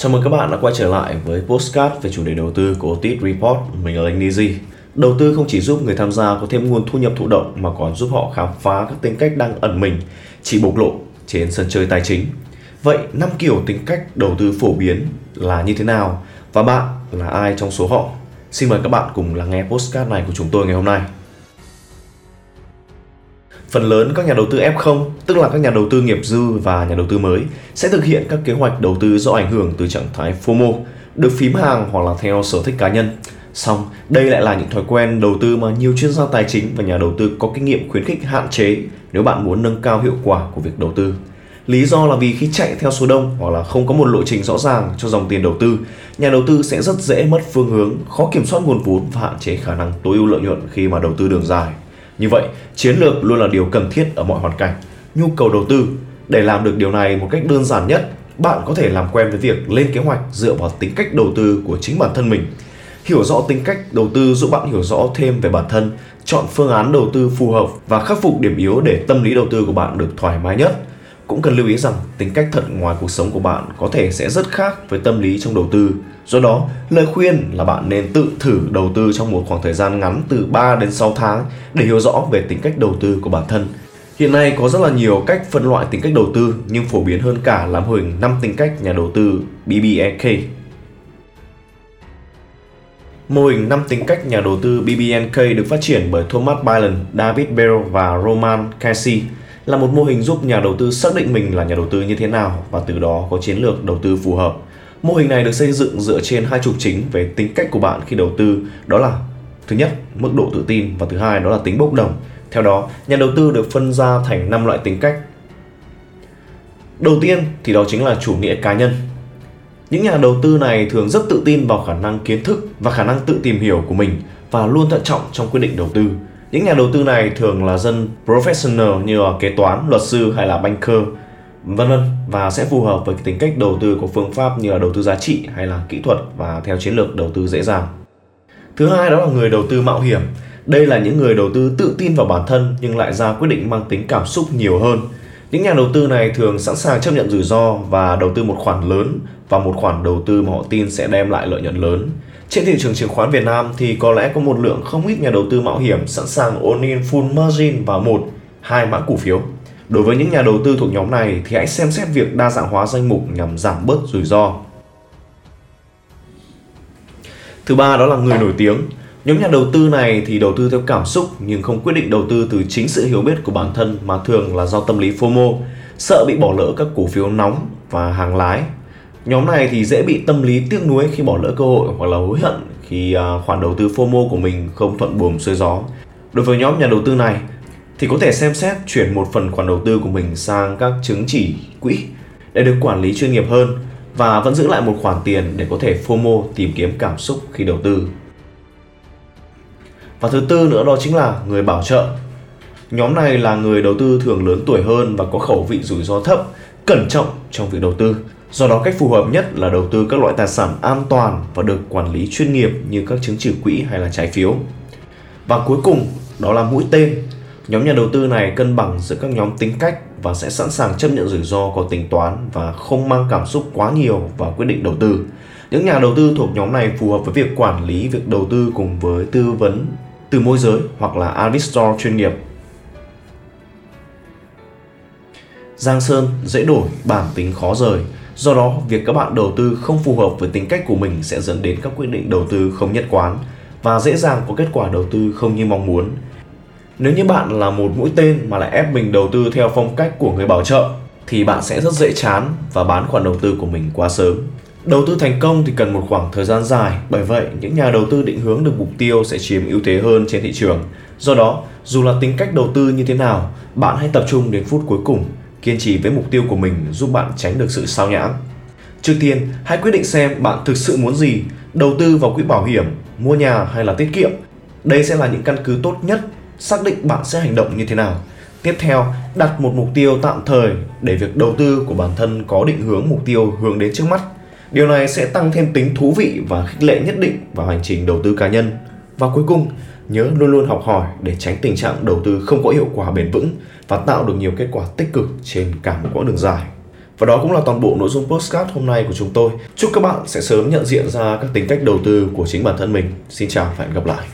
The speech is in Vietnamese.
Chào mừng các bạn đã quay trở lại với postcard về chủ đề đầu tư của Otis Report. Mình là Linh Nizi. Đầu tư không chỉ giúp người tham gia có thêm nguồn thu nhập thụ động mà còn giúp họ khám phá các tính cách đang ẩn mình, chỉ bộc lộ trên sân chơi tài chính. Vậy năm kiểu tính cách đầu tư phổ biến là như thế nào và bạn là ai trong số họ? Xin mời các bạn cùng lắng nghe postcard này của chúng tôi ngày hôm nay. Phần lớn các nhà đầu tư F0, tức là các nhà đầu tư nghiệp dư và nhà đầu tư mới, sẽ thực hiện các kế hoạch đầu tư do ảnh hưởng từ trạng thái FOMO, được phím hàng hoặc là theo sở thích cá nhân. Xong, đây lại là những thói quen đầu tư mà nhiều chuyên gia tài chính và nhà đầu tư có kinh nghiệm khuyến khích hạn chế nếu bạn muốn nâng cao hiệu quả của việc đầu tư. Lý do là vì khi chạy theo số đông hoặc là không có một lộ trình rõ ràng cho dòng tiền đầu tư, nhà đầu tư sẽ rất dễ mất phương hướng, khó kiểm soát nguồn vốn và hạn chế khả năng tối ưu lợi nhuận khi mà đầu tư đường dài. Như vậy, chiến lược luôn là điều cần thiết ở mọi hoàn cảnh. Nhu cầu đầu tư, để làm được điều này một cách đơn giản nhất, bạn có thể làm quen với việc lên kế hoạch dựa vào tính cách đầu tư của chính bản thân mình. Hiểu rõ tính cách đầu tư giúp bạn hiểu rõ thêm về bản thân, chọn phương án đầu tư phù hợp và khắc phục điểm yếu để tâm lý đầu tư của bạn được thoải mái nhất. Cũng cần lưu ý rằng tính cách thật ngoài cuộc sống của bạn có thể sẽ rất khác với tâm lý trong đầu tư. Do đó, lời khuyên là bạn nên tự thử đầu tư trong một khoảng thời gian ngắn từ 3 đến 6 tháng để hiểu rõ về tính cách đầu tư của bản thân. Hiện nay có rất là nhiều cách phân loại tính cách đầu tư nhưng phổ biến hơn cả là mô hình 5 tính cách nhà đầu tư BBNK. Mô hình 5 tính cách nhà đầu tư BBNK được phát triển bởi Thomas Bylan, David Bell và Roman Casey là một mô hình giúp nhà đầu tư xác định mình là nhà đầu tư như thế nào và từ đó có chiến lược đầu tư phù hợp. Mô hình này được xây dựng dựa trên hai trục chính về tính cách của bạn khi đầu tư, đó là thứ nhất, mức độ tự tin và thứ hai đó là tính bốc đồng. Theo đó, nhà đầu tư được phân ra thành 5 loại tính cách. Đầu tiên thì đó chính là chủ nghĩa cá nhân. Những nhà đầu tư này thường rất tự tin vào khả năng kiến thức và khả năng tự tìm hiểu của mình và luôn thận trọng trong quyết định đầu tư. Những nhà đầu tư này thường là dân professional như là kế toán, luật sư hay là banker, vân vân và sẽ phù hợp với tính cách đầu tư của phương pháp như là đầu tư giá trị hay là kỹ thuật và theo chiến lược đầu tư dễ dàng. Thứ hai đó là người đầu tư mạo hiểm. Đây là những người đầu tư tự tin vào bản thân nhưng lại ra quyết định mang tính cảm xúc nhiều hơn. Những nhà đầu tư này thường sẵn sàng chấp nhận rủi ro và đầu tư một khoản lớn và một khoản đầu tư mà họ tin sẽ đem lại lợi nhuận lớn. Trên thị trường chứng khoán Việt Nam thì có lẽ có một lượng không ít nhà đầu tư mạo hiểm sẵn sàng ôn in full margin vào một, hai mã cổ phiếu. Đối với những nhà đầu tư thuộc nhóm này thì hãy xem xét việc đa dạng hóa danh mục nhằm giảm bớt rủi ro. Thứ ba đó là người nổi tiếng. Nhóm nhà đầu tư này thì đầu tư theo cảm xúc nhưng không quyết định đầu tư từ chính sự hiểu biết của bản thân mà thường là do tâm lý FOMO, sợ bị bỏ lỡ các cổ phiếu nóng và hàng lái Nhóm này thì dễ bị tâm lý tiếc nuối khi bỏ lỡ cơ hội hoặc là hối hận khi à, khoản đầu tư FOMO của mình không thuận buồm xuôi gió. Đối với nhóm nhà đầu tư này thì có thể xem xét chuyển một phần khoản đầu tư của mình sang các chứng chỉ quỹ để được quản lý chuyên nghiệp hơn và vẫn giữ lại một khoản tiền để có thể FOMO tìm kiếm cảm xúc khi đầu tư. Và thứ tư nữa đó chính là người bảo trợ. Nhóm này là người đầu tư thường lớn tuổi hơn và có khẩu vị rủi ro thấp, cẩn trọng trong việc đầu tư Do đó cách phù hợp nhất là đầu tư các loại tài sản an toàn và được quản lý chuyên nghiệp như các chứng chỉ quỹ hay là trái phiếu. Và cuối cùng đó là mũi tên. Nhóm nhà đầu tư này cân bằng giữa các nhóm tính cách và sẽ sẵn sàng chấp nhận rủi ro có tính toán và không mang cảm xúc quá nhiều vào quyết định đầu tư. Những nhà đầu tư thuộc nhóm này phù hợp với việc quản lý việc đầu tư cùng với tư vấn từ môi giới hoặc là investor chuyên nghiệp. Giang Sơn dễ đổi, bản tính khó rời Do đó, việc các bạn đầu tư không phù hợp với tính cách của mình sẽ dẫn đến các quyết định đầu tư không nhất quán và dễ dàng có kết quả đầu tư không như mong muốn. Nếu như bạn là một mũi tên mà lại ép mình đầu tư theo phong cách của người bảo trợ thì bạn sẽ rất dễ chán và bán khoản đầu tư của mình quá sớm. Đầu tư thành công thì cần một khoảng thời gian dài, bởi vậy những nhà đầu tư định hướng được mục tiêu sẽ chiếm ưu thế hơn trên thị trường. Do đó, dù là tính cách đầu tư như thế nào, bạn hãy tập trung đến phút cuối cùng Kiên trì với mục tiêu của mình giúp bạn tránh được sự sao nhãng. Trước tiên, hãy quyết định xem bạn thực sự muốn gì, đầu tư vào quỹ bảo hiểm, mua nhà hay là tiết kiệm. Đây sẽ là những căn cứ tốt nhất xác định bạn sẽ hành động như thế nào. Tiếp theo, đặt một mục tiêu tạm thời để việc đầu tư của bản thân có định hướng mục tiêu hướng đến trước mắt. Điều này sẽ tăng thêm tính thú vị và khích lệ nhất định vào hành trình đầu tư cá nhân. Và cuối cùng, nhớ luôn luôn học hỏi để tránh tình trạng đầu tư không có hiệu quả bền vững và tạo được nhiều kết quả tích cực trên cả một quãng đường dài. Và đó cũng là toàn bộ nội dung postcard hôm nay của chúng tôi. Chúc các bạn sẽ sớm nhận diện ra các tính cách đầu tư của chính bản thân mình. Xin chào và hẹn gặp lại.